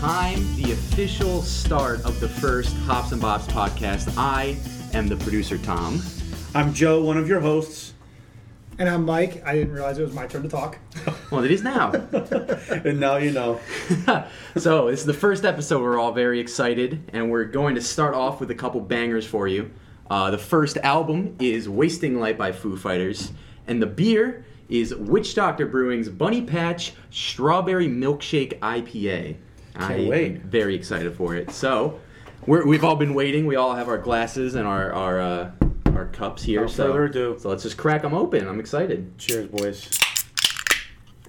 gentlemen, it is time, the official start of the first Hops and Bops podcast. I am the producer, Tom. I'm Joe, one of your hosts, And I'm Mike. I didn't realize it was my turn to talk. Well, it is now. and now you know. so, this is the first episode. We're all very excited, and we're going to start off with a couple bangers for you. Uh, the first album is Wasting Light by Foo Fighters, and the beer is Witch Doctor Brewing's Bunny Patch Strawberry Milkshake IPA. Can't I wait. am very excited for it. So, we're, we've all been waiting. We all have our glasses and our our uh, our cups here. Without so, further ado. so let's just crack them open. I'm excited. Cheers, boys.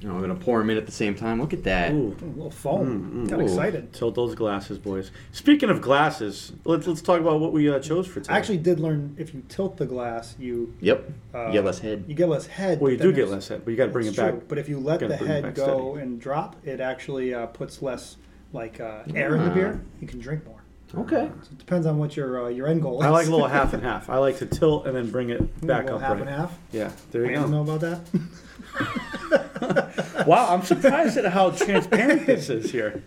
You know, I'm gonna pour them in at the same time. Look at that. Ooh, A little foam. Got ooh. excited. tilt those glasses, boys. Speaking of glasses, let's let's talk about what we uh, chose for today. I actually did learn if you tilt the glass, you Yep. uh, you get less head. You get less head. well, you do get less head, but you got to bring it it's back. But if you let gotta the head go steady. and drop, it actually uh, puts less like uh, air in the beer. You can drink more. Okay. So it depends on what your uh, your end goal is. I like a little half and half. I like to tilt and then bring it back little up. half right. and half. Yeah, there you I you don't know about that. Wow, I'm surprised at how transparent this is here.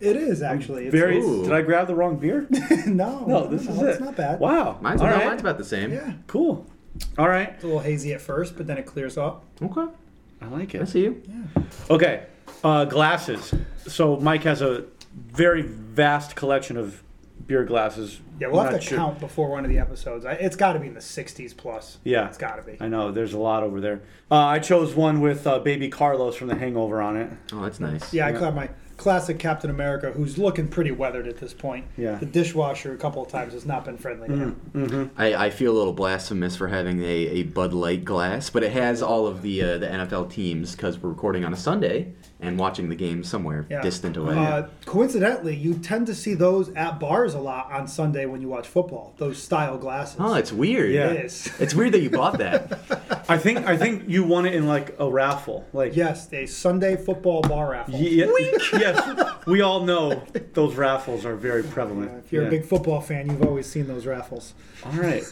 it is actually. It's, Very. Ooh. Did I grab the wrong beer? no, No, this is It's it. not bad. Wow. Mine's, All no, mine's about the same. Yeah, Cool. All right. it's a little hazy at first, but then it clears up. Okay. I like it. I see you. Yeah. Okay, uh, glasses. So Mike has a very vast collection of beer glasses. Yeah, we'll I'm have to sure- count before one of the episodes. I, it's got to be in the 60s plus. Yeah, It's got to be. I know. There's a lot over there. Uh, I chose one with uh, Baby Carlos from The Hangover on it. Oh, that's nice. Yeah, I Yeah. got my classic Captain America, who's looking pretty weathered at this point. Yeah. The dishwasher a couple of times has not been friendly to him. Mm-hmm. I, I feel a little blasphemous for having a, a Bud Light glass, but it has all of the uh, the NFL teams because we're recording on a Sunday and watching the game somewhere Yeah. distant away. Uh, coincidentally, you tend to see those at bars a lot on Sunday when you watch football. Those style glasses. oh, it's weird. Yeah. It is. It's weird that you bought that. I think I think you won it in like a raffle. Like Yes, a Sunday football bar raffle. Ye- yes, we all know those raffles are very prevalent. Uh, if you're Yeah. a big football fan, you've always seen those raffles. all right.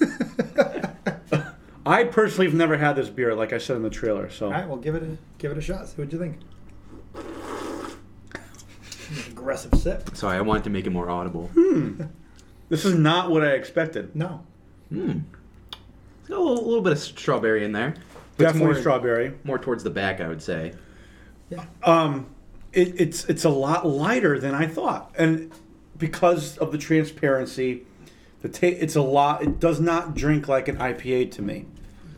I personally have never had this beer, like I said in the trailer. So All right, well, give it a give it a shot. See what you think. Aggressive sip. Sorry, I wanted to make it more audible. this is not what I expected. No. Mm. It's got a little, little bit of strawberry in there. But it's Definitely more, strawberry. More towards the back, I would say. Yeah. Um, it, it's it's a lot lighter than I thought, and because of the transparency, the ta- it's a lot. It does not drink like an IPA to me.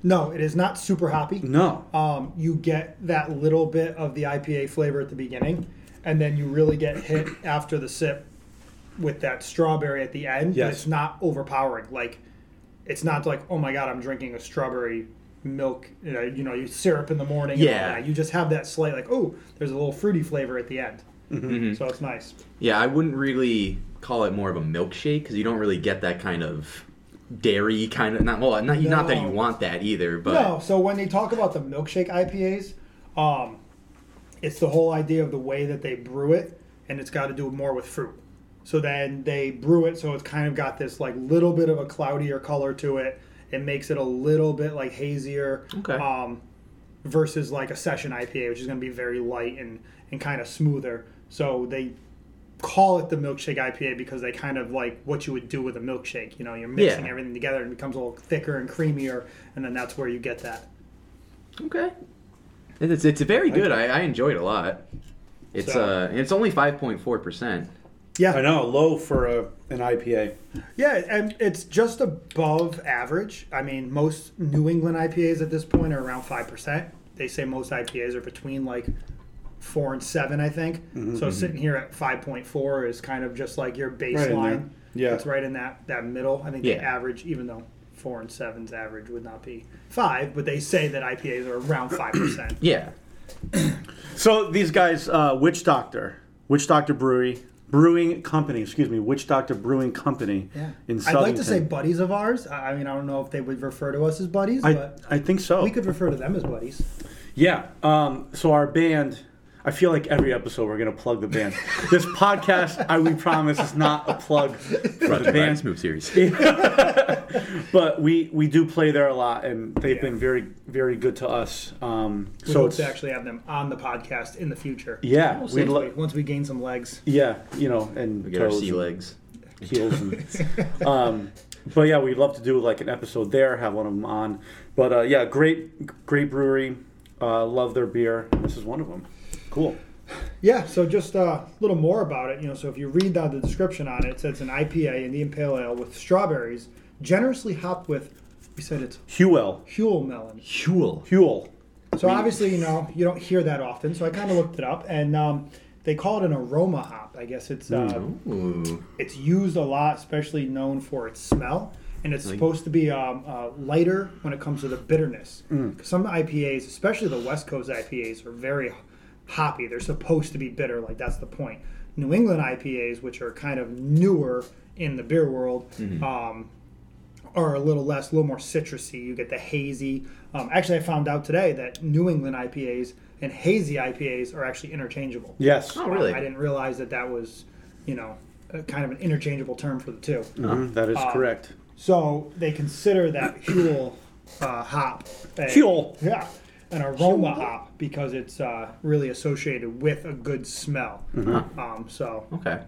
No, it is not super hoppy. No. um, you get that little bit of the IPA flavor at the beginning, and then you really get hit after the sip with that strawberry at the end. Yes. But it's not overpowering. Like, it's not like, oh my god, I'm drinking a strawberry milk, you know, you know, you syrup in the morning. Yeah. that. You just have that slight, like, oh, there's a little fruity flavor at the end. Mm-hmm. So it's nice. Yeah, I wouldn't really call it more of a milkshake because you don't really get that kind of dairy kind of not well not, not that you want that either but No, so when they talk about the milkshake IPAs, um, it's the whole idea of the way that they brew it, and it's got to do more with fruit. So then they brew it so it's kind of got this like little bit of a cloudier color to it. It makes it a little bit like hazier. Okay. Um, versus like a session IPA, which is going to be very light and and kind of smoother. So they call it the milkshake IPA because they kind of like what you would do with a milkshake. You know, you're mixing Yeah. everything together and it becomes a little thicker and creamier, and then that's where you get that. okay it's, it's very good I, I enjoy it a lot it's So- uh it's only 5.4% Yeah, I know, low for a, an IPA. Yeah, and it's just above average. I mean, most New England IPAs at this point are around five percent. They say most IPAs are between like four and seven, I think. So sitting here at five point four is kind of just like your Mm-hmm. Right there. baseline. Yeah. it's right in that that middle. I think the Yeah. average, even though four and seven's average would not be five, but they say that IPAs are around five percent. yeah So these guys, uh, Witch Doctor, Witch Doctor Brewery, Brewing Company, excuse me, Witch Doctor Brewing Company. Yeah, In I'd like to say buddies of ours. I I mean, I don't know if they would refer to us as buddies, I, but I think so. we could refer to them as buddies. Yeah. Um, so our band, I feel like every episode we're gonna plug the band. this podcast, I we promise, is not a plug for Brought the you by band. Smooth Series. but we we do play there a lot, and they've Yeah. been very very good to us. Um, We so hope it's to actually have them on the podcast in the future. yeah, Once we'd lo- once we gain some legs. yeah, you know, and We get our toes sea and legs. heels, and, um, but yeah, we'd love to do like an episode there, have one of them on. But uh, yeah, great great brewery, uh, love their beer. This is one of them. Cool. Yeah, so just uh, a little more about it. You know, so if you read down the description on it, it says an IPA, Indian Pale Ale, with strawberries, generously hopped with. We said it's Huell, Huell melon. Huell. Huell. So obviously, you know, you don't hear that often. So I kind of looked it up, and um, they call it an aroma hop. I guess it's uh, it's used a lot, especially known for its smell, and it's supposed to be um, uh, lighter when it comes to the bitterness. 'Cause Some IPAs, especially the West Coast IPAs, are very hoppy. They're supposed to be bitter, like that's the point. New England IPAs, which are kind of newer in the beer world, um, are a little less, a little more citrusy. You get the hazy. Um, actually, I found out today that New England IPAs and hazy IPAs are actually interchangeable. Yes. Oh, really? I didn't realize that that was, you know, a, kind of an interchangeable term for the two. Mhm, that is Um, correct. So they consider that Huell uh, hop. a- Huell. Yeah. An aroma hop because it's uh, really associated with a good smell. Mm-hmm. Um, so Okay.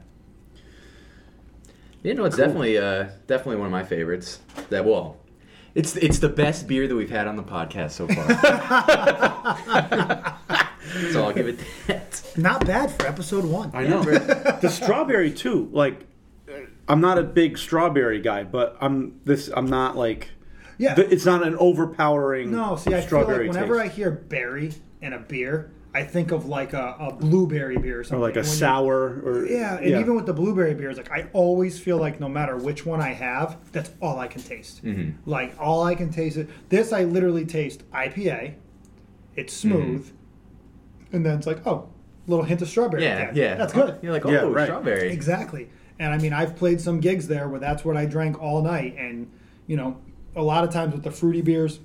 You know, it's definitely uh, definitely one of my favorites. That well, it's it's the best beer that we've had on the podcast so far. so I'll give it that. not bad for episode one. I know. the strawberry too. Like, I'm not a big strawberry guy, but I'm this. I'm not like. Yeah. th- It's not an overpowering. No, see, I feel like strawberry whenever I hear berry in a beer, I think of like a, a blueberry beer or something. or like a And when you- sour, or Yeah, and even with the blueberry beers, like I always feel like no matter which one I have, that's all I can taste. Mm-hmm. Like all I can taste it. This I literally taste IPA. It's smooth, and then it's like oh, little hint of strawberry. Yeah, again. yeah. that's good. You're like, oh, Yeah, right. strawberry. Exactly. And I mean, I've played some gigs there where that's what I drank all night. And, you know, a lot of times with the fruity beers,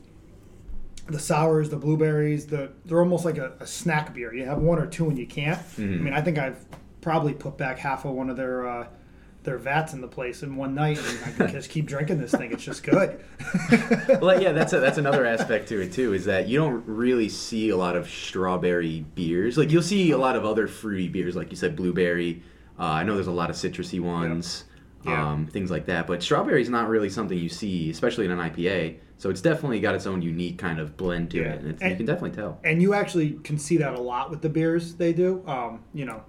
the sours, the blueberries, the they're almost like a, a snack beer. You have one or two and you can't. I mean, I think I've probably put back half of one of their uh, their vats in the place in one night, and I can just keep drinking this thing. It's just good. well, yeah, that's a, that's another aspect to it too. Is that you don't really see a lot of strawberry beers. Like you'll see a lot of other fruity beers, like you said, blueberry. Uh, I know there's a lot of citrusy ones, Yeah. um, things like that. But strawberry is not really something you see, especially in an IPA. So it's definitely got its own unique kind of blend to Yeah. it, and, it's, you can definitely tell. and you actually can see that a lot with the beers they do. Um, you know,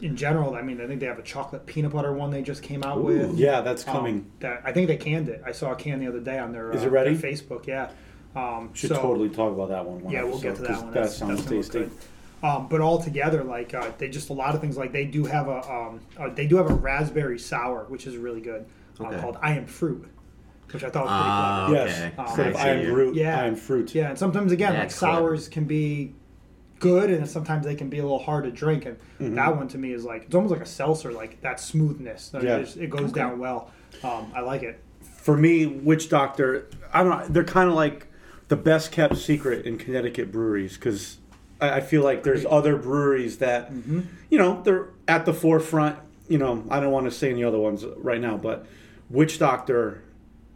in general, I mean, I think they have a chocolate peanut butter one they just came out with. yeah, that's Um, coming. that I think they canned it. I saw a can the other day on their, Is uh, it ready? Facebook. Yeah. Um, Should so, totally talk about that one. one Yeah, we'll get to episode, that 'cause one. That That's, sounds that's gonna tasty. Good. Um, but all together, like uh, they just a lot of things. Like they do have a um, uh, they do have a raspberry sour, which is really good, uh, Okay. called I Am Fruit, which I thought was pretty Ah, clever. Yes, Okay. instead of I I am you. root, Yeah. I am fruit. Yeah, and sometimes again, like That's clever. sours can be good, and sometimes they can be a little hard to drink. And Mm-hmm. that one to me is like it's almost like a seltzer, like that smoothness. Like, Yeah. it, just- it goes down well. Um, I like it. For me, Witch Doctor, I don't know. They're kind of like the best kept secret in Connecticut breweries because I, I feel like there's other breweries that, Mm-hmm. you know, they're at the forefront. You know, I don't want to say any other ones right now, but Witch Doctor,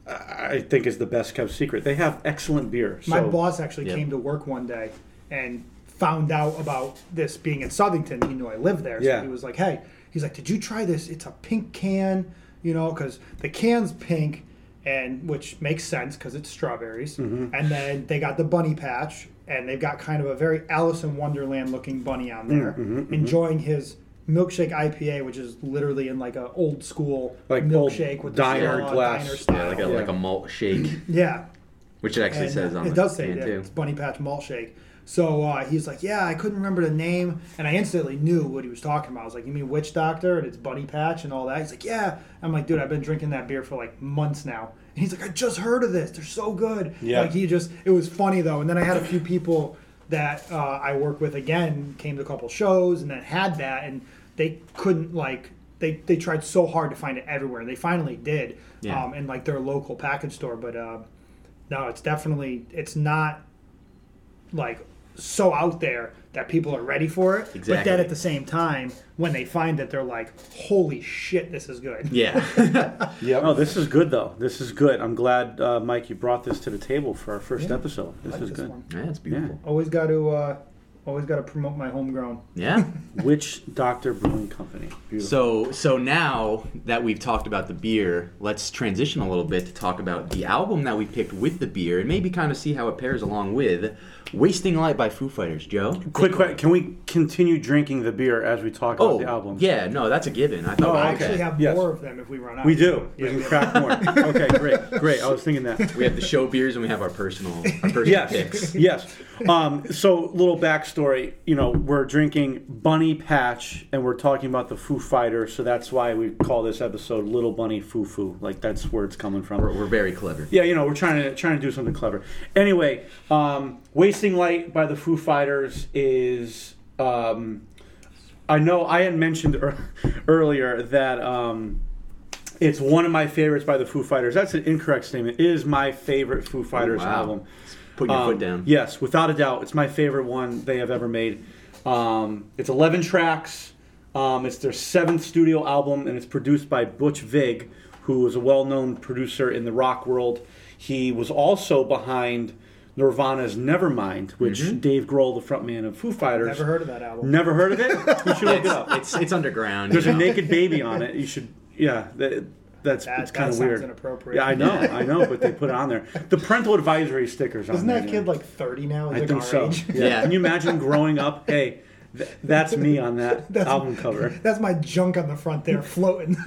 I I think is the best kept secret. They have excellent beer. My boss actually Yeah. came to work one day and found out about this being in Southington. He knew I lived there, so Yeah. he was like, "Hey, he's like, did you try this? It's a pink can, you know, because the can's pink." And which makes sense because it's strawberries, Mm-hmm. and then they got the bunny patch, and they've got kind of a very Alice in Wonderland looking bunny on there, Mm-hmm, enjoying his milkshake IPA, which is literally in like a old school Like old milkshake with diner the straw, glass. diner style. Yeah, like a Yeah. like a malt shake, yeah, which it actually and, says on it the does say can that too. it's Bunny Patch Malt Shake. So uh, he's like, yeah, I couldn't remember the name, and I instantly knew what he was talking about. I was like, you mean Witch Doctor and it's Bunny Patch and all that? He's like, yeah. I'm like, dude, I've been drinking that beer for like months now. And he's like, I just heard of this. They're so good. Yeah. Like he just, it was funny though. And then I had a few people that uh, I work with again came to a couple shows and then had that, and they couldn't like. They, they tried so hard to find it everywhere, and they finally did, Yeah. um, in like their local package store. But uh, no, it's definitely it's not like so out there that people are ready for it. But then at the same time, when they find it, they're like, "Holy shit, this is good." Yeah. Yeah. Oh, this is good though. This is good. I'm glad, uh, Mike, you brought this to the table for our first Yeah. episode. This like is this good. one. yeah, it's beautiful. Always got to, uh, always got to promote my homegrown. Yeah. Witch Doctor Brewing Company? Beautiful. So so now that we've talked about the beer, let's transition a little bit to talk about the album that we picked with the beer and maybe kind of see how it pairs along with Wasting Light by Foo Fighters. Joe. quick question: Can we continue drinking the beer as we talk about Oh, the album? yeah, no, that's a given. I thought. Oh, I okay. actually have Yes. more of them if we run out. We do. Yeah, we can yeah. crack more. okay, great, great. I was thinking that. We have the show beers and we have our personal our personal Yes, picks. yes. Um, so, little backstory. Story, you know, we're drinking Bunny Patch, and we're talking about the Foo Fighters. So that's why we call this episode "Little Bunny Foo Foo." Like that's where it's coming from. We're, we're very clever. Yeah, you know, we're trying to trying to do something clever. Anyway, um, "Wasting Light" by the Foo Fighters is. Um, I know I had mentioned ear- earlier that um, it's one of my favorites by the Foo Fighters. That's an incorrect statement. It is my favorite Foo Fighters wow. album. Put your Um, foot down. Yes, without a doubt, it's my favorite one they have ever made. Um, it's 11 tracks. Um, it's their seventh studio album, and it's produced by Butch Vig, who is a well-known producer in the rock world. He was also behind Nirvana's Nevermind, which Mm-hmm. Dave Grohl, the frontman of Foo Fighters, Never heard of that album. never heard of it. You should look it up. It's it's underground. There's you a know. naked baby on it. You should, yeah. That, that's That, it's kind of sounds weird. inappropriate. Yeah, I know, I know, but they put it on there. The parental advisory stickers. on Isn't there, that you kid know. like 30 now? He's I like think our so. age. Yeah. Yeah. Can you imagine growing up? Hey, th- that's me on that That's- album cover. That's my junk on the front there floating.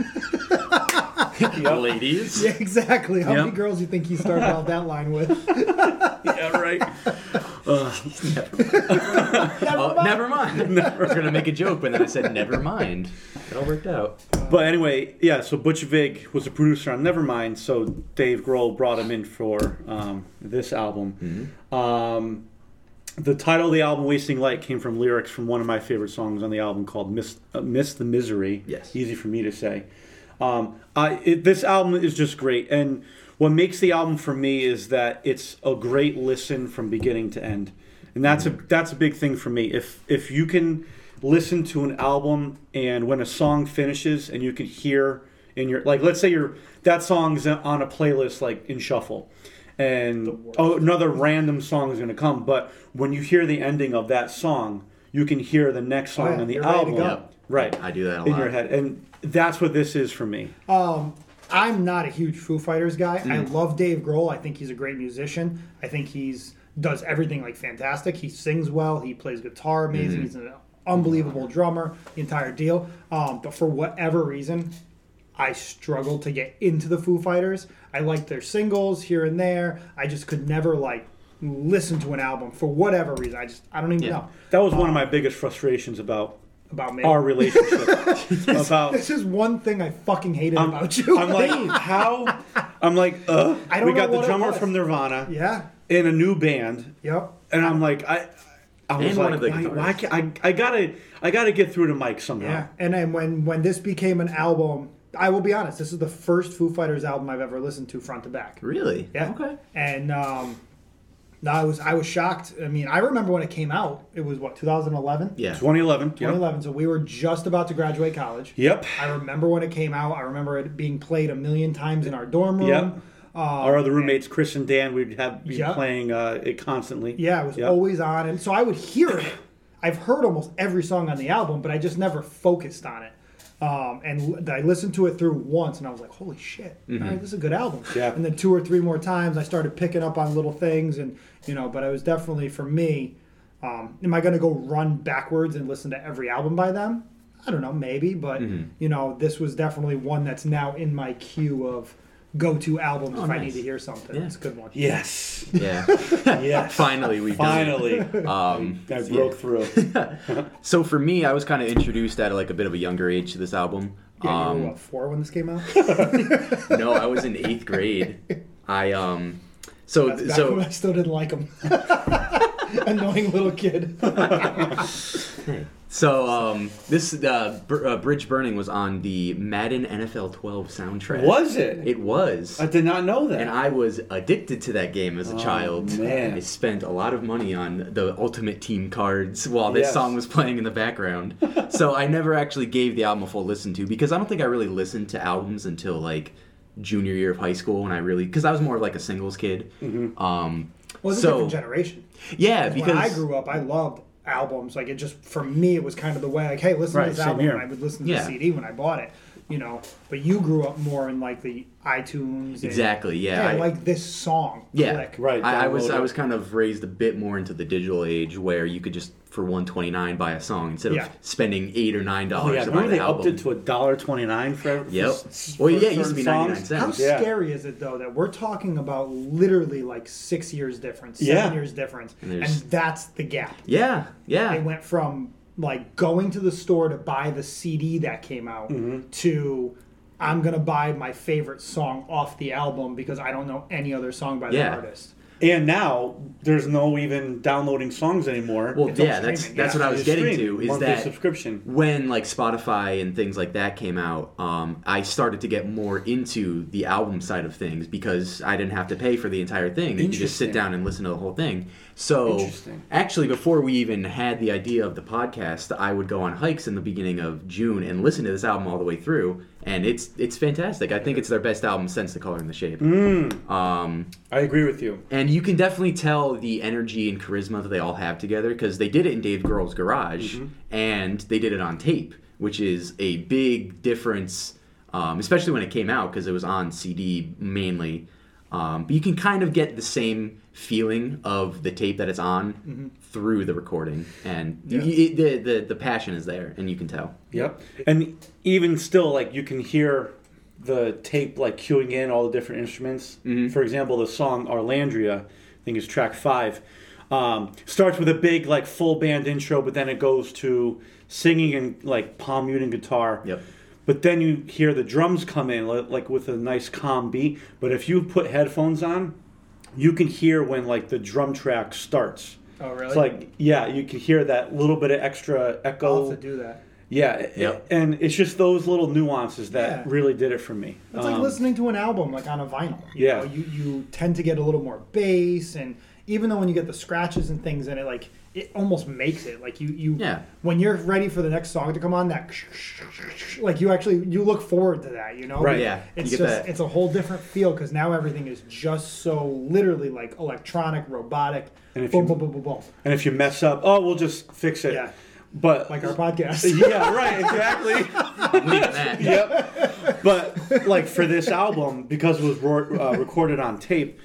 ladies. yeah, exactly. How many girls do you think he started out that line with? yeah, right. Oh, never mind. I was gonna make a joke, but then I said never mind. It all worked out. But anyway, yeah. So Butch Vig was a producer on Nevermind. So Dave Grohl brought him in for um, this album. Um, the title of the album, "Wasting Light," came from lyrics from one of my favorite songs on the album called "Miss, uh, Miss the Misery." Yes. easy for me to say. Um, I, it, this album is just great, and what makes the album for me is that it's a great listen from beginning to end, and that's a that's a big thing for me. If if you can listen to an album and when a song finishes and you can hear in your like, let's say your that song's on a playlist like in shuffle, and oh, another random song is going to come, but when you hear the ending of that song, you can hear the next song Oh, yeah, on the you're ready to album. go. Right. I do that a in lot. your head. And that's what this is for me. Um, I'm not a huge Foo Fighters guy. I Mm. love Dave Grohl. I think he's a great musician. I think he's does everything like fantastic. He sings well. He plays guitar amazing. He's an unbelievable drummer. The entire deal. Um, but for whatever reason, I struggled to get into the Foo Fighters. I liked their singles here and there. I just could never like listen to an album for whatever reason. I just I don't even Yeah. know That was one of my biggest frustrations about about me. our relationship. about this is one thing I fucking hated I'm, about you. I'm like, how? I'm like, uh, I don't we got the drummer from Nirvana yeah. in a new band, Yep. and I'm like, I, I was And like, one of the why, why can't, I, I gotta, I gotta get through to Mike somehow. Yeah, and then when when this became an album, I will be honest, this is the first Foo Fighters album I've ever listened to front to back. Really? Yeah. Okay. And um, no, I was I was shocked. I mean, I remember when it came out. It was what 2011. Yeah. 2011. Yep. 2011. So we were just about to graduate college. Yep. I remember when it came out. I remember it being played a million times in our dorm room. Yep. Um, Our other roommates, Chris and Dan, we'd have be Yeah. playing uh, it constantly. Yeah, it was Yep. always on, and so I would hear it. I've heard almost every song on the album, but I just never focused on it. Um, and l- I listened to it through once, and I was like, "Holy shit! Right, this is a good album." Yeah. And then two or three more times, I started picking up on little things, and you know. But it was definitely for me. Um, am I going to go run backwards and listen to every album by them? I don't know, maybe, but you know, this was definitely one that's now in my queue of go-to albums Oh, if I need to hear something. Yeah. It's a good one. Yes. Yeah. Yes. Finally, we've done Finally, it. Um, I broke through. so for me, I was kind of introduced at like a bit of a younger age to this album. Yeah, you Um, were what, four when this came out? no, I was in eighth grade. I um, so That's so I still didn't like him. Annoying little kid. hey, So um, this uh, Br- uh, Bridge Burning was on the Madden NFL 12 soundtrack. Was it? It was. I did not know that. and I was addicted to that game as a Oh, child. man. I spent a lot of money on the Ultimate Team cards while this Yes. song was playing in the background. so I never actually gave the album a full listen to because I don't think I really listened to albums until like junior year of high school when I really because I was more of like a singles kid. Mm-hmm. Um, Well, it's a different generation. yeah, because when I grew up, I loved albums. Like it just for me, it was kind of the way. Like, hey, listen Right, to this album, here. and I would listen to Yeah. the CD when I bought it. You know, but you grew up more in like the iTunes. And, Exactly, yeah, Hey, I, I- like this song. Yeah, Click. Right. I, I was download I was kind of raised a bit more into the digital age where you could just for one twenty nine buy a song instead Yeah. of spending eight or nine oh, dollars Oh, yeah, to buy remember the they album. upped it to a dollar twenty nine for Yep. for s- Well, yeah, it used to be certain 99 cents. How Yeah. scary is it though that we're talking about literally like six years difference, seven Yeah. years difference, And and, that's the gap. yeah, yeah. It went from like going to the store to buy the CD that came out Mm-hmm. to I'm gonna buy my favorite song off the album because I don't know any other song by the artist. And now there's no even downloading songs anymore. Well, It's yeah, that's that's yeah. what I was getting stream, to. Is monthly that subscription? when like Spotify and things like that came out, um, I started to get more into the album side of things because I didn't have to pay for the entire thing. You could just sit down and listen to the whole thing. So actually, before we even had the idea of the podcast, I would go on hikes in the beginning of June and listen to this album all the way through, and it's it's fantastic. I think it's their best album since The Color and the Shape. Mm, Um, I agree with you. and you can definitely tell the energy and charisma that they all have together because they did it in Dave Grohl's garage Mm-hmm. and they did it on tape, which is a big difference, um, especially when it came out because it was on CD mainly. Um, but you can kind of get the same feeling of the tape that it's on through the recording, and Mm-hmm. Yeah. you- the, the the passion is there, and you can tell. Yep. And even still, like you can hear the tape like cueing in all the different instruments. Mhm. For example, the song Arlandria, I think is track five, um, starts with a big like full band intro, but then it goes to singing and like palm muting guitar. Yep. But then you hear the drums come in like with a nice calm beat. But if you put headphones on, you can hear when like the drum track starts. Oh really? It's like yeah, you can hear that little bit of extra echo. I'll have to do that. Yeah, Yep. and it's just those little nuances that Yeah. really did it for me. It's like Um, listening to an album like on a vinyl. You Yeah. know, you you tend to get a little more bass and even though when you get the scratches and things in it, like it almost makes it like you you Yeah. when you're ready for the next song to come on that like you actually you look forward to that you know Right. Yeah, it's just that. it's a whole different feel because now everything is just so literally like electronic robotic And if boom you- boom boom boom boom And if you mess up, oh, we'll just fix it. Yeah. But like our podcast yeah, right, exactly. Believe in that. yep. But like for this album, because it was ro- uh, recorded on tape,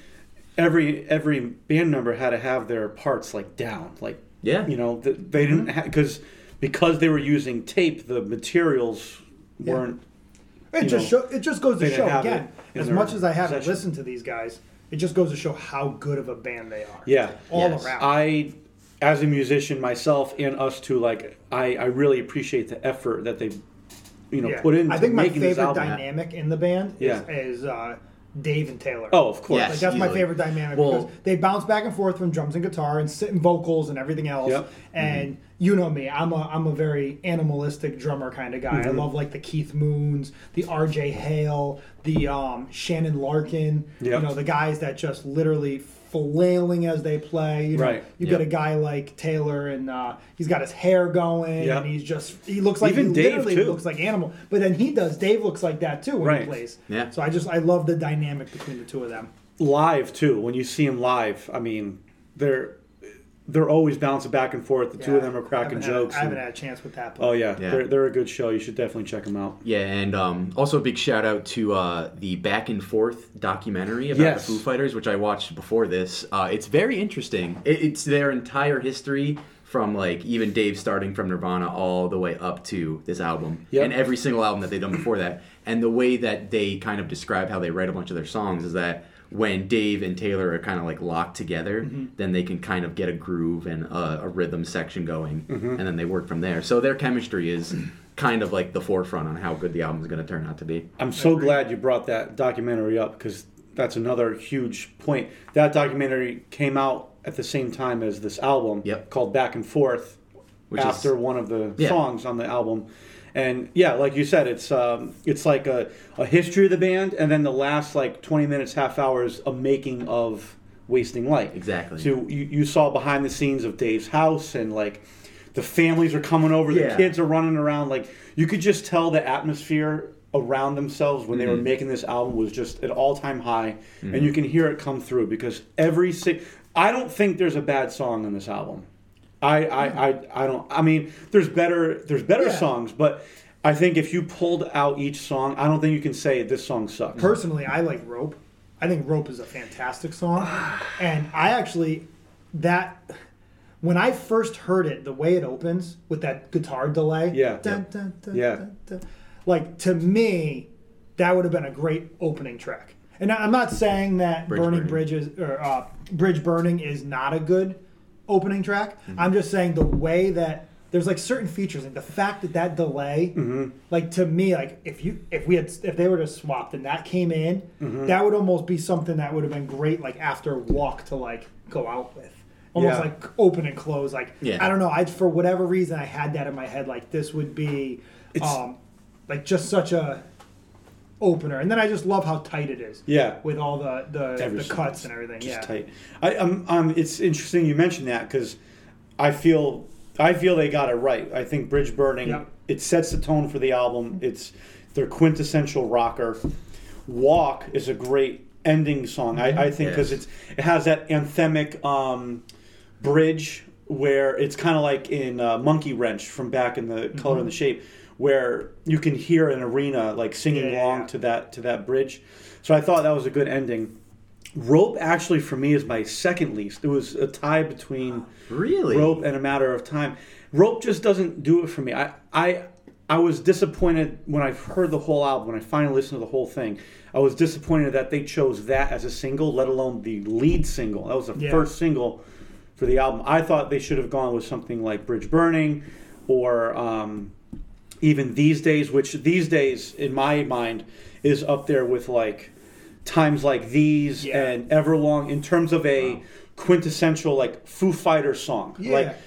every every band member had to have their parts like down, like Yeah. you know th- they didn't because because they were using tape, the materials weren't. It just know, show, it just goes to show again. As much as I haven't possession. listened to these guys, it just goes to show how good of a band they are. Yeah. all Yes. around. I, as a musician myself, and us too, like I, I really appreciate the effort that they, you know, Yeah. put in. I think my favorite dynamic in the band Yeah. is, is uh, Dave and Taylor. Oh, of course. Yes. Like that's my favorite dynamic Well- because they bounce back and forth from drums and guitar and sitting vocals and everything else. Yep. And you know me, I'm a I'm a very animalistic drummer kind of guy. Mm-hmm. I love like the Keith Moons, the R.J. Hale, the um, Shannon Larkin. Yep. You know the guys that just literally flailing as they play. You know, Right. You Yep. got a guy like Taylor and uh, he's got his hair going Yep. and he's just he looks like Even he Dave, literally too. looks like animal. But then he does. Dave looks like that too when Right. he plays. Yeah. So I just I love the dynamic between the two of them. live too. When you see them live, I mean, they're they're always bouncing back and forth. The two of them are cracking I haven't had- jokes. I haven't and- had a chance with that. But oh yeah, Yeah. They're, they're a good show. You should definitely check them out. Yeah, and um, also a big shout out to uh, the Back and Forth documentary about Yes. the Foo Fighters, which I watched before this. Uh, it's very interesting. It, it's their entire history from like even Dave starting from Nirvana all the way up to this album, Yep. and every single album that they've done before that. And the way that they kind of describe how they write a bunch of their songs is that when Dave and Taylor are kind of like locked together, Mm-hmm. then they can kind of get a groove and a, a rhythm section going, Mm-hmm. and then they work from there. So their chemistry is kind of like the forefront on how good the album is going to turn out to be. I'm so glad you brought that documentary up because that's another huge point. That documentary came out at the same time as this album Yep. called Back and Forth. Which is- after one of the Yeah. songs on the album. And yeah, like you said, it's um, it's like a, a history of the band, and then the last like twenty minutes, half hours, a making of Wasting Light. Exactly. So you, you saw behind the scenes of Dave's house, and like the families are coming over, Yeah. the kids are running around. Like you could just tell the atmosphere around themselves when they were Mm-hmm. making this album was just at all time high, and you can hear it come through because every si- I don't think there's a bad song on this album. I, I, I, I don't. I mean, there's better there's better Yeah. songs, but I think if you pulled out each song, I don't think you can say this song sucks. Personally, I like Rope. I think Rope is a fantastic song, and I actually that when I first heard it, the way it opens with that guitar delay, Yeah. dun, dun, dun, Yeah. dun, dun, like to me, that would have been a great opening track. And I- I'm not saying that Bridge Burning Burning. Bridges or uh, Bridge Burning is not a good opening track. Mm-hmm. I'm just saying the way that there's like certain features, like the fact that that delay, Mm-hmm. like to me, like if you if we had if they were to swap and that came in, Mm-hmm. that would almost be something that would have been great, like after walk to like go out with. Almost Yeah. like open and close, like Yeah. I don't know. I for whatever reason I had that in my head, like this would be, It's- um, like just such a opener. And then I just love how tight it is. Yeah. with all the the, the cuts and everything. just yeah, tight. I, um, um, it's interesting you mentioned that because I feel I feel they got it right. I think Bridge Burning Yeah. it sets the tone for the album. It's their quintessential rocker. Walk is a great ending song. I, I think because Yes. it's it has that anthemic um, bridge where it's kind of like in uh, Monkey Wrench from back in the Color and the Shape, where you can hear an arena like singing Yeah, along yeah. to that to that bridge. So I thought that was a good ending. Rope actually for me is my second least. It was a tie between Really? Rope and a matter of time. Rope just doesn't do it for me. I I I was disappointed when I heard the whole album. When I finally listened to the whole thing, I was disappointed that they chose that as a single, let alone the lead single. That was the Yeah. first single for the album. I thought they should have gone with something like Bridge Burning or um, even These Days, which these days, in my mind, is up there with like times like these Yeah. and Everlong in terms of a quintessential like Foo Fighter song. Yeah. Like,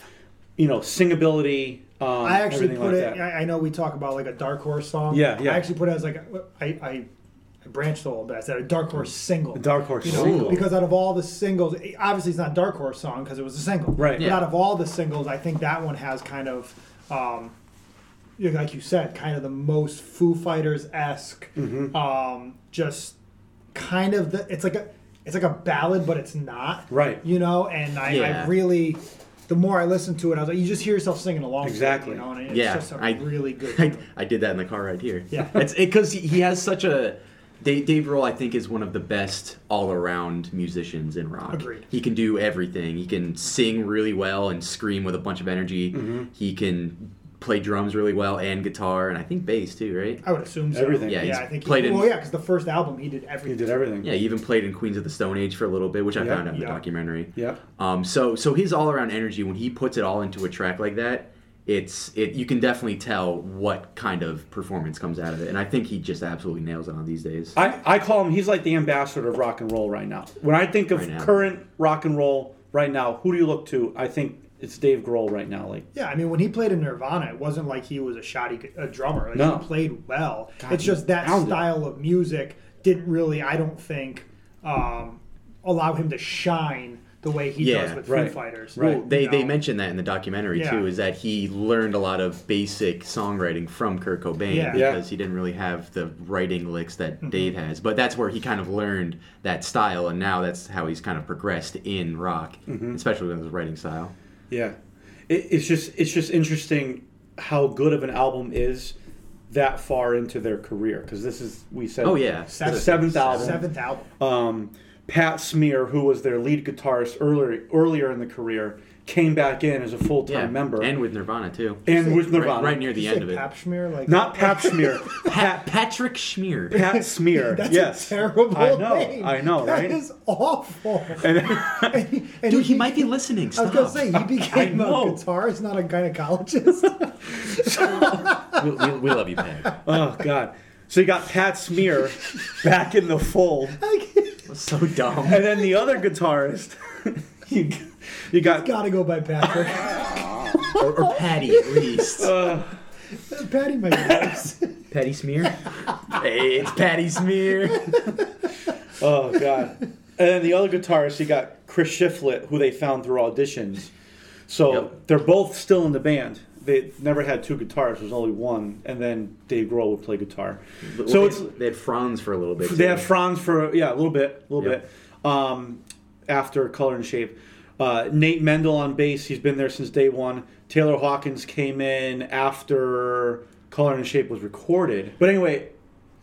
you know, singability. Um, I actually put like it. that. I, I know we talk about like a dark horse song. Yeah, yeah. I actually put it as like I I branched a little bit. I said a dark horse single. The Dark Horse You know, single. because out of all the singles, obviously it's not dark horse song because it was a single. Right. But Yeah. out of all the singles, I think that one has kind of, um, you know, like you said, kind of the most Foo Fighters esque. Mm-hmm. Um, just kind of the. It's like a. It's like a ballad, but it's not. Right. You know, and I, Yeah. I really. The more I listened to it, I was like, you just hear yourself singing along. to it, Exactly. you know, and it's Yeah, just a I- really good. I. I did that in the car right here. Yeah. it's because he, he has such a Dave, Dave Grohl. I think is one of the best all-around musicians in rock. Agreed. He can do everything. He can sing really well and scream with a bunch of energy. Mm-hmm. He can play drums really well and guitar and I think bass too, right? I would assume so. Everything. Yeah, Yeah, he's I think. played he, in- well, yeah, because the first album he did everything. He did everything. Yeah, he even played in Queens of the Stone Age for a little bit, which I Yeah. found out in the documentary. Yeah. Um, so so his all around energy when he puts it all into a track like that, it's it you can definitely tell what kind of performance comes out of it, and I think he just absolutely nails it on these days. I, I call him, he's like the ambassador of rock and roll right now. When I think of Right current rock and roll right now, who do you look to? I think it's Dave Grohl right now. Like, Yeah, I mean, when he played in Nirvana, it wasn't like he was a shoddy a drummer. Like, No. He played well. God, it's just that pounded. style of music didn't really, I don't think, um, allow him to shine the way he Yeah, does with right, Foo Fighters. right. Well, they, You they know? mentioned that in the documentary Yeah. too, is that he learned a lot of basic songwriting from Kurt Cobain Yeah. Yeah. because he didn't really have the writing licks that Mm-hmm. Dave has. But that's where he kind of learned that style, and now that's how he's kind of progressed in rock, Mm-hmm. especially with his writing style. Yeah, it, it's just it's just interesting how good of an album is that far into their career because this is we said Oh yeah, the Seventh- seventh album. Seventh album. Um, Pat Smear, who was their lead guitarist earlier earlier in the career, came back in as a full time yeah, member and with Nirvana too. and with Nirvana. right near the end of it. Pap smear? Like, Not Pat Smear, Pat, Patrick Schmier. Pat Smear. That's yes, a terrible I know, name. I know, right? That is awful. And- And- and Dude, he be- might be listening. I Stop. was gonna say he became a guitarist, not a gynecologist. we, we, we love you, Pat. oh God. So you got Pat Smear back in the fold, so dumb. and then the other guitarist, you, you got Gotta go by Patrick. or, or patty at least. Uh, Patty might be patty smear. hey, it's patty smear. oh god. And then the other guitarist, you got Chris Shiflett, who they found through auditions. So Yep. they're both still in the band. They never had two guitars. There's only one, and then Dave Grohl would play guitar. Well, So they, it's they had Franz for a little bit. They too. have Franz for yeah a little bit, a little Yep. bit. Um, after Color and Shape, uh, Nate Mendel on bass. He's been there since day one. Taylor Hawkins came in after Color and Shape was recorded. But anyway,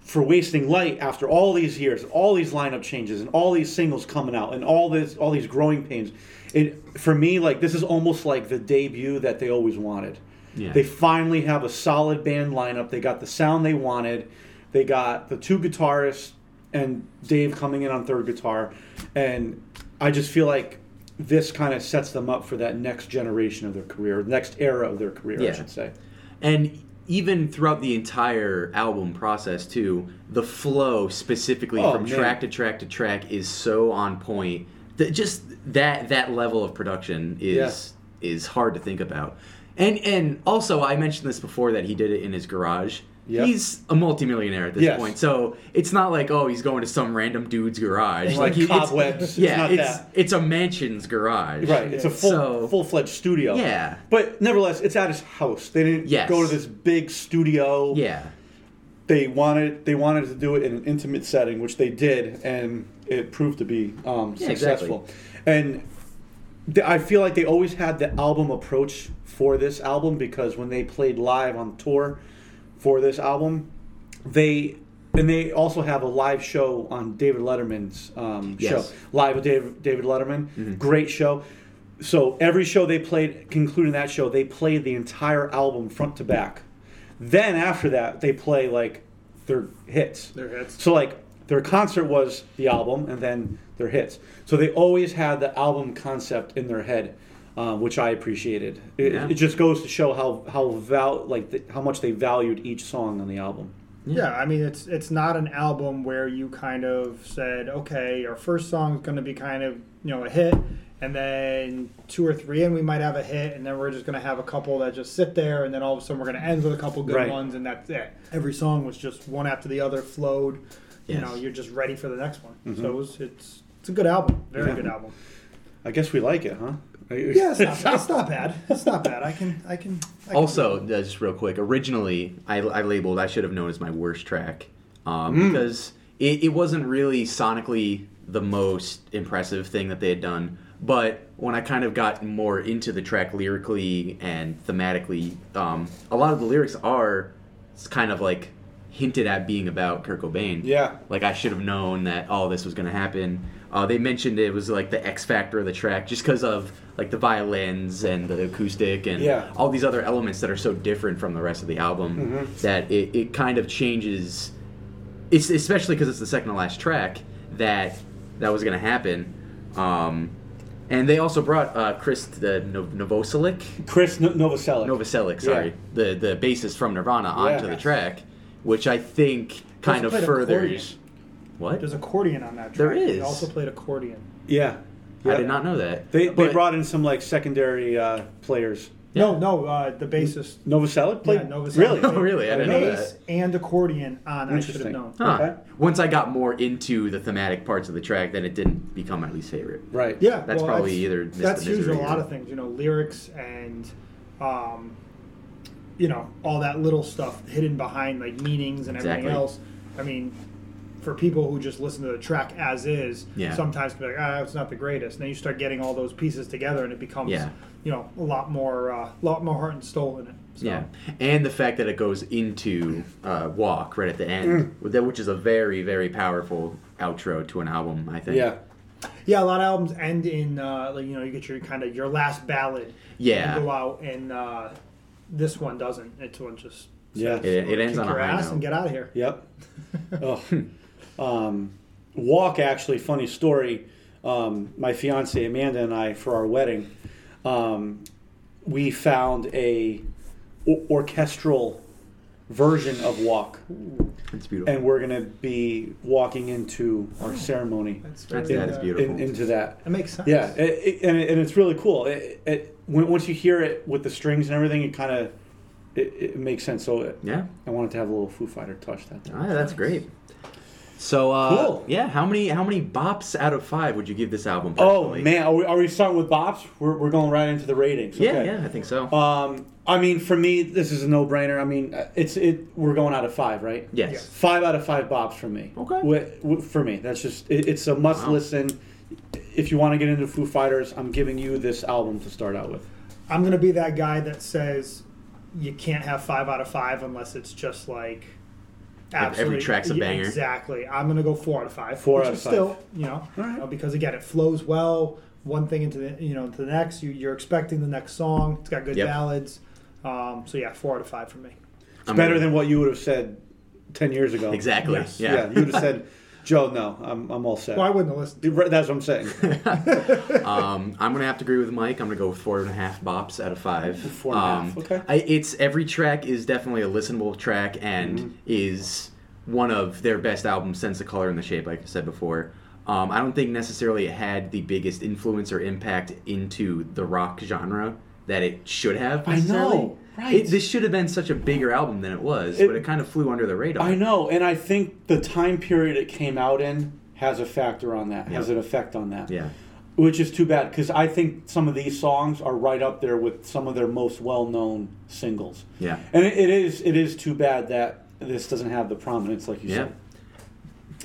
for Wasting Light, after all these years, all these lineup changes, and all these singles coming out, and all this, all these growing pains, it for me like this is almost like the debut that they always wanted. Yeah. They finally have a solid band lineup. They got the sound they wanted. They got the two guitarists and Dave coming in on third guitar. And I just feel like this kind of sets them up for that next generation of their career, next era of their career, I should say. And even throughout the entire album process too, the flow specifically Oh, from man. track to track to track is so on point. That just that that level of production is is hard to think about. And and also I mentioned this before that he did it in his garage. Yep. He's a multimillionaire at this Yes. point, so it's not like oh he's going to some random dude's garage. It's like he- cobwebs. It's yeah, not it's that. it's a mansion's garage. Right, it's a full So- full fledged studio. Yeah. But nevertheless, it's at his house. They didn't Yes. go to this big studio. Yeah. they wanted they wanted to do it in an intimate setting, which they did, and it proved to be um, Yeah, successful. And th- I feel like they always had the album approach for this album because when they played live on tour for this album, they and they also have a live show on David Letterman's um, Yes. show, live with David, David Letterman. Great show. So every show they played, concluding that show, they played the entire album front to back. Then after that, they play like their hits. Their hits. So like their concert was the album, and then their hits. So they always had the album concept in their head, um, which I appreciated. It, Yeah. it just goes to show how how val like the, how much they valued each song on the album. Yeah, I mean it's it's not an album where you kind of said, okay, our first song is going to be kind of you know a hit, and then two or three and we might have a hit, and then we're just going to have a couple that just sit there, and then all of a sudden we're going to end with a couple good Right. ones, and that's it. Every song was just one after the other flowed. You know, you're just ready for the next one. So it was, it's it's a good album, very Yeah. good album. I guess we like it, huh? Yeah, it's not, it's not bad. It's not bad. I can I can. I can Also, uh, just real quick, originally I, I labeled I should have known as my worst track um, Mm. because it, it wasn't really sonically the most impressive thing that they had done. But when I kind of got more into the track lyrically and thematically, um, a lot of the lyrics are s- kind of like hinted at being about Kurt Cobain. Yeah. Like I should have known that all this was going to happen. Uh, they mentioned it was like the X factor of the track, just because of like the violins and the acoustic and Yeah. all these other elements that are so different from the rest of the album Mm-hmm. that it, it kind of changes. It's especially because it's the second to last track that that was going to happen. Um, and they also brought uh, Chris Novoselic, Chris no- Novoselic. Novoselic, sorry, Yeah. the the bassist from Nirvana onto Yeah. the track, which I think kind of played furthers. What? There's accordion on that track. There He is. also played accordion. Yeah. I did not know that. They, they brought in some like secondary uh, players. No, no, uh, the bassist. Novoselic played. Yeah, Novoselic Really? played Oh, really? I didn't know bass that. and accordion on I should have Interesting. known. Huh. Okay. Once I got more into the thematic parts of the track, then it didn't become my least favorite. Right. Yeah, That's well, probably either Mist that's the usually a lot of things. You know, lyrics and, um, you know, all that little stuff hidden behind like meanings and everything else. I mean, for people who just listen to the track as is, Yeah. sometimes can be like, ah, it's not the greatest. And then you start getting all those pieces together, and it becomes, Yeah. you know, a lot more, uh, lot more heart and soul in it. So. Yeah, and the fact that it goes into uh, "Walk" right at the Mm. end, with that- which is a very, very powerful outro to an album. I think. Yeah. Yeah, a lot of albums end in uh, like you know you get your kind of your last ballad. Yeah. You go out and uh, this one doesn't. It's one just Yeah. It- it ends kick on a high ass note. and get out of here. Yep. oh. Um, walk actually funny story. Um, my fiance Amanda and I for our wedding, um, we found a o- orchestral version of walk, it's beautiful. and we're gonna be walking into our ceremony That's, That's- very, that is beautiful. in, into that. It makes sense. Yeah, it, it, and, it, and it's really cool. It, it, when, once you hear it with the strings and everything, it kind of it, it makes sense. So it, Yeah. I wanted to have a little Foo Fighter touch that. Ah, that's great. So uh, Cool. yeah, how many how many bops out of five would you give this album? Oh man, are we, are we starting with bops? We're, we're going right into the ratings. Yeah, okay. yeah, I think so. Um, I mean, for me, this is a no-brainer. I mean, uh, it's it. We're going out of five, right? yes. yes. Five out of five bops for me. Okay. Wi- wi- for me, that's just it, it's a must Wow. listen. If you want to get into Foo Fighters, I'm giving you this album to start out with. I'm going to be that guy that says you can't have five out of five unless it's just like. Every absolutely- track's a yeah, banger. Exactly. I'm going to go four out of five. Four which out of five. Still, you know, All right. you know, because again, it flows well. One thing into the you know to the next. You, you're expecting the next song. It's got good Yep. ballads. Um, so yeah, four out of five for me. It's I'm better gonna- than what you would have said ten years ago. Exactly. Yes. Yeah, Yeah. you would have said, "Joe, no, I'm I'm all set." Well, I wouldn't have listened. That's what I'm saying. um, I'm gonna have to agree with Mike. I'm gonna go with four and a half bops out of five. Four and a half, Um, okay. I, it's every track is definitely a listenable track and Mm-hmm. is one of their best albums since The Color and the Shape, like I said before. Um, I don't think necessarily it had the biggest influence or impact into the rock genre that it should have. I know, right. It, this should have been such a bigger album than it was, It- but it kind of flew under the radar. I know, and I think the time period it came out in has a factor on that. Has an effect on that. Yeah. Which is too bad because I think some of these songs are right up there with some of their most well-known singles. Yeah. And it, it is it is too bad that this doesn't have the prominence like you Yeah. said.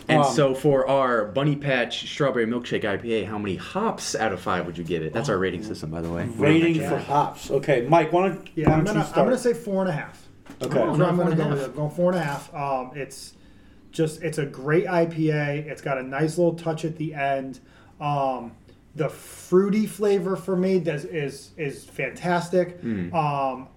And Um, so for our Bunny Patch Strawberry Milkshake IPA, how many hops out of five would you give it? That's our rating system, by the way. Rating Yeah. for hops. Okay, Mike, why don't, Yeah, why I'm gonna you I'm gonna say four and a half. okay. Oh, That's no, I'm going to go with. I'm going four and a half. Um, it's just it's a great IPA. It's got a nice little touch at the end. Um, the fruity flavor for me does is is fantastic. Mm. Um,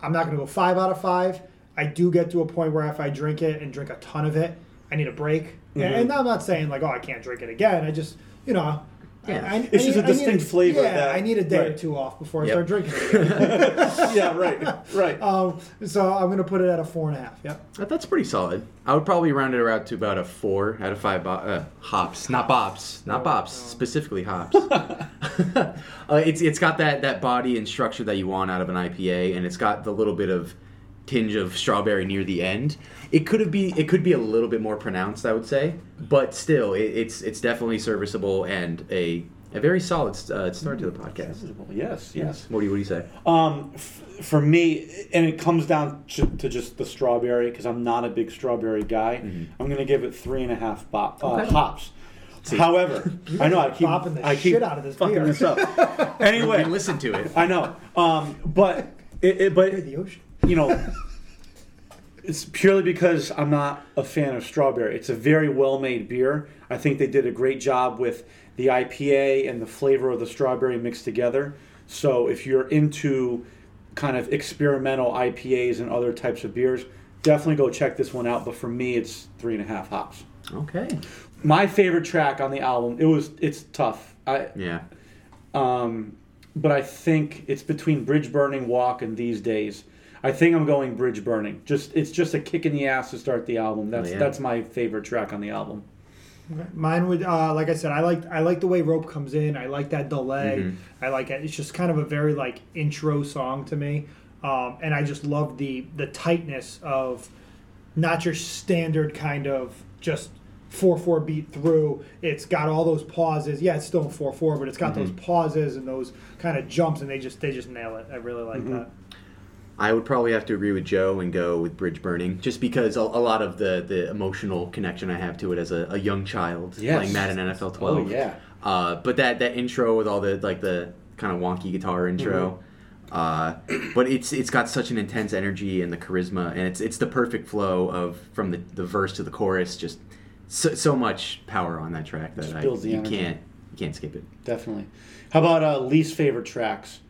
I'm not going to go five out of five. I do get to a point where if I drink it and drink a ton of it, I need a break. Mhm. And I'm not saying like oh I can't drink it again. I just you know. Yeah. I, I, It's I just a need- I need distinct flavor Yeah, that- I need a day or two off before I Yep. start drinking it again. yeah, right, right. um, so I'm going to put it at a four and a half. Yep. That- That's pretty solid. I would probably round it around to about a four out of five bo- uh, hops, not bops, not No, bops, no. specifically hops. uh, it's it's got that that body and structure that you want out of an IPA, and it's got the little bit of tinge of strawberry near the end. It could have be it could be a little bit more pronounced, I would say, but still, it, it's it's definitely serviceable and a a very solid uh, start to the podcast. Yes, yes. What do you what do you say? Um, f- for me, and it comes down to, to just the strawberry because I'm not a big strawberry guy. I'm going to give it three and a half bop, uh, Mm-hmm. Okay. hops. See. However, I know I keep bopping the I keep shit out of this fucking beer. this up. Anyway, listen to it. I know, um, but it, it, but the ocean. You know, it's purely because I'm not a fan of strawberry. It's a very well made beer. I think they did a great job with the IPA and the flavor of the strawberry mixed together. So if you're into kind of experimental IPAs and other types of beers, definitely go check this one out. But for me, it's three and a half hops. Okay. My favorite track on the album. It was. It's tough. I Yeah. um, but I think it's between Bridge Burning Walk and These Days. I think I'm going Bridge Burning. Just it's just a kick in the ass to start the album. That's Yeah. that's my favorite track on the album. Mine would, uh, like I said, I like I like the way rope comes in. I like that delay. Mhm. I like it. It's just kind of a very like intro song to me, um, and I just love the the tightness of not your standard kind of just four four beat through. It's got all those pauses. Yeah, it's still four four, but it's got those pauses and those kind of jumps, and they just they just nail it. I really like that. I would probably have to agree with Joe and go with Bridge Burning, just because a, a lot of the, the emotional connection I have to it as a, a young child Yes. playing Madden NFL 12. Oh, yeah. Uh, but that, that intro with all the like the kind of wonky guitar intro, uh, but it's it's got such an intense energy and the charisma, and it's it's the perfect flow of from the, the verse to the chorus. Just so, so much power on that track that I, you energy. can't you can't skip it. Definitely. How about uh, least favorite tracks?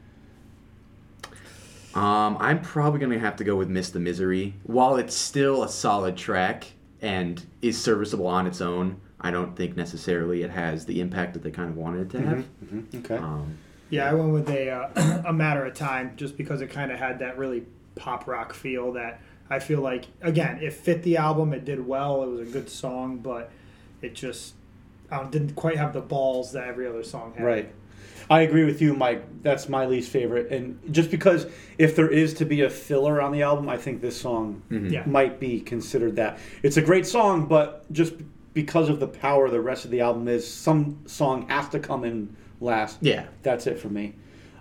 Um, I'm probably gonna have to go with "Miss the Misery." While it's still a solid track and is serviceable on its own, I don't think necessarily it has the impact that they kind of wanted it to have. Mhm, Okay. Um, Yeah, I went with a uh, a matter of time just because it kind of had that really pop rock feel that I feel like again it fit the album. It did well. It was a good song, but it just um, didn't quite have the balls that every other song had. Right. I agree with you, Mike. That's my least favorite, and just because if there is to be a filler on the album, I think this song Yeah. might be considered that. It's a great song, but just because of the power the rest of the album is, some song has to come in last. Yeah. That's it for me.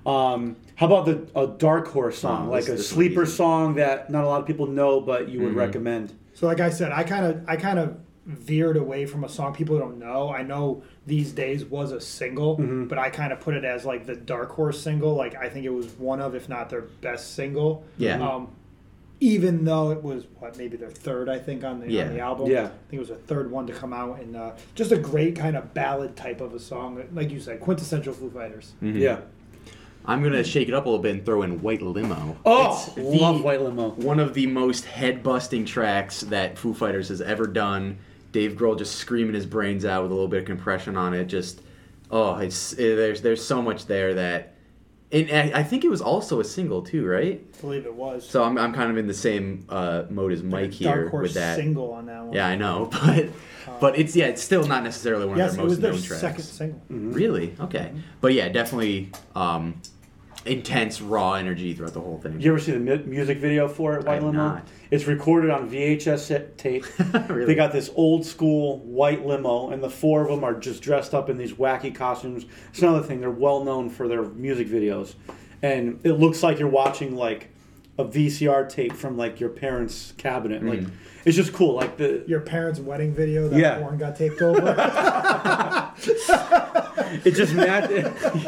Um, how about the a dark horse song, Oh, like a sleeper easy. song that not a lot of people know, but you would Mm-hmm. recommend? So like I said, I kind of I kind of veered away from a song people don't know. I know these days was a single, Mm-hmm. but I kind of put it as like the dark horse single. Like I think it was one of, if not their best single. Yeah. Um, even though it was what maybe their third, I think on the Yeah. on the album. Yeah. I think it was a third one to come out, and uh, just a great kind of ballad type of a song, like you said, quintessential Foo Fighters. Mm-hmm. Yeah. I'm gonna shake it up a little bit and throw in White Limo. Oh, It's the- love White Limo. One of the most head busting tracks that Foo Fighters has ever done. Dave Grohl just screaming his brains out with a little bit of compression on it. Just oh, it's eh, there's there's so much there that, and I I think it was also a single too, right? I believe it was. So I'm, I'm kind of in the same uh, mode as Mike here with that. single on that one. Yeah, I know, but but it's yeah, it's still not necessarily one Yes, of it their was most their known tracks. second single. Really? Okay. But yeah, definitely um, intense, raw energy throughout the whole thing. You ever see the mu- music video for it, White Limo? not. It's recorded on VHS tape. Really? They got this old school white limo, and the four of them are just dressed up in these wacky costumes. It's another thing; they're well known for their music videos, and it looks like you're watching like a VCR tape from like your parents' cabinet. Like Mm. It's just cool. Like the Your parents' wedding video that Yeah. porn got taped over. it just match. you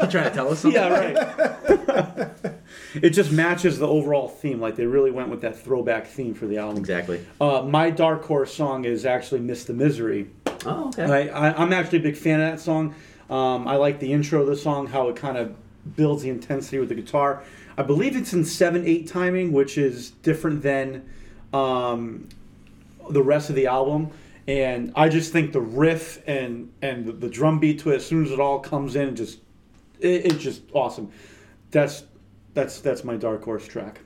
trying to tell us something? yeah, right. it just matches the overall theme. Like they really went with that throwback theme for the album. Exactly. Uh, my dark horse song is actually "Miss the Misery." Oh, okay. I, I, I'm actually a big fan of that song. Um, I like the intro of the song, how it kind of builds the intensity with the guitar. I believe it's in 7 8 timing, which is different than um, the rest of the album. And I just think the riff and, and the, the drum beat to it, as soon as it all comes in, just it, it's just awesome. That's that's that's my dark horse track.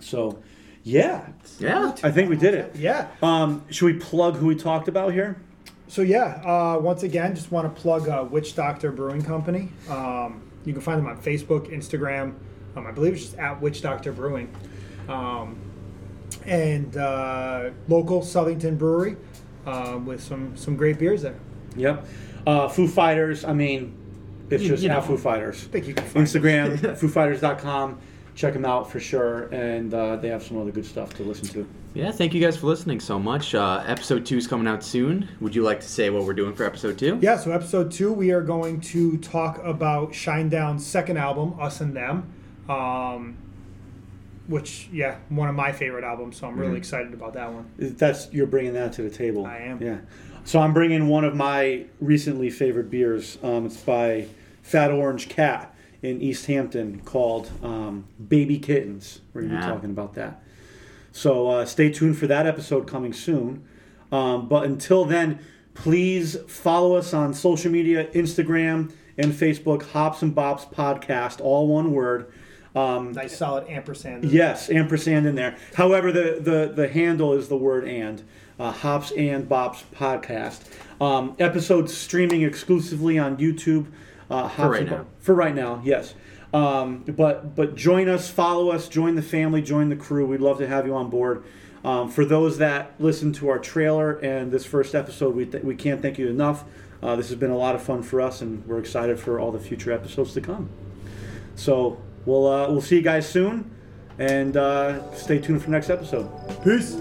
So, yeah, Yeah. I think we did it. yeah. Um, should we plug who we talked about here? So yeah, uh, once again, just want to plug uh, Witch Doctor Brewing Company. Um, you can find them on Facebook, Instagram. Um, I believe it's just at Witch Doctor Brewing, um, and uh, local Southington Brewery uh, with some some great beers there. Yep. Uh, Foo Fighters, I mean, it's You- just you at know. Foo Fighters. Thank you can find Instagram, foofighters.com. Check them out for sure. And uh, they have some other good stuff to listen to. Yeah, thank you guys for listening so much. Uh, episode two is coming out soon. Would you like to say what we're doing for episode two? Yeah, so episode two, we are going to talk about Shinedown's second album, Us and Them, um, which, yeah, one of my favorite albums, so I'm really excited about that one. That's You're bringing that to the table. I am. Yeah. So I'm bringing one of my recently favorite beers. Um, it's by Fat Orange Cat in East Hampton called um, Baby Kittens. We're going to Yeah. be talking about that. So uh, stay tuned for that episode coming soon. Um, but until then, please follow us on social media Instagram and Facebook, Hops and Bops Podcast, all one word. Um, Nice solid ampersand. Yes, ampersand in there. However, the the, the handle is the word and. Uh, Hops and Bops podcast. Um, episodes streaming exclusively on YouTube. Uh, Hops right and Bo- now. For right now, yes. Um, but but join us, follow us, join the family, join the crew. We'd love to have you on board. Um, for those that listen to our trailer and this first episode, we, th- we can't thank you enough. Uh, this has been a lot of fun for us, and we're excited for all the future episodes to come. So we'll uh, we'll see you guys soon, and uh, stay tuned for next episode. Peace.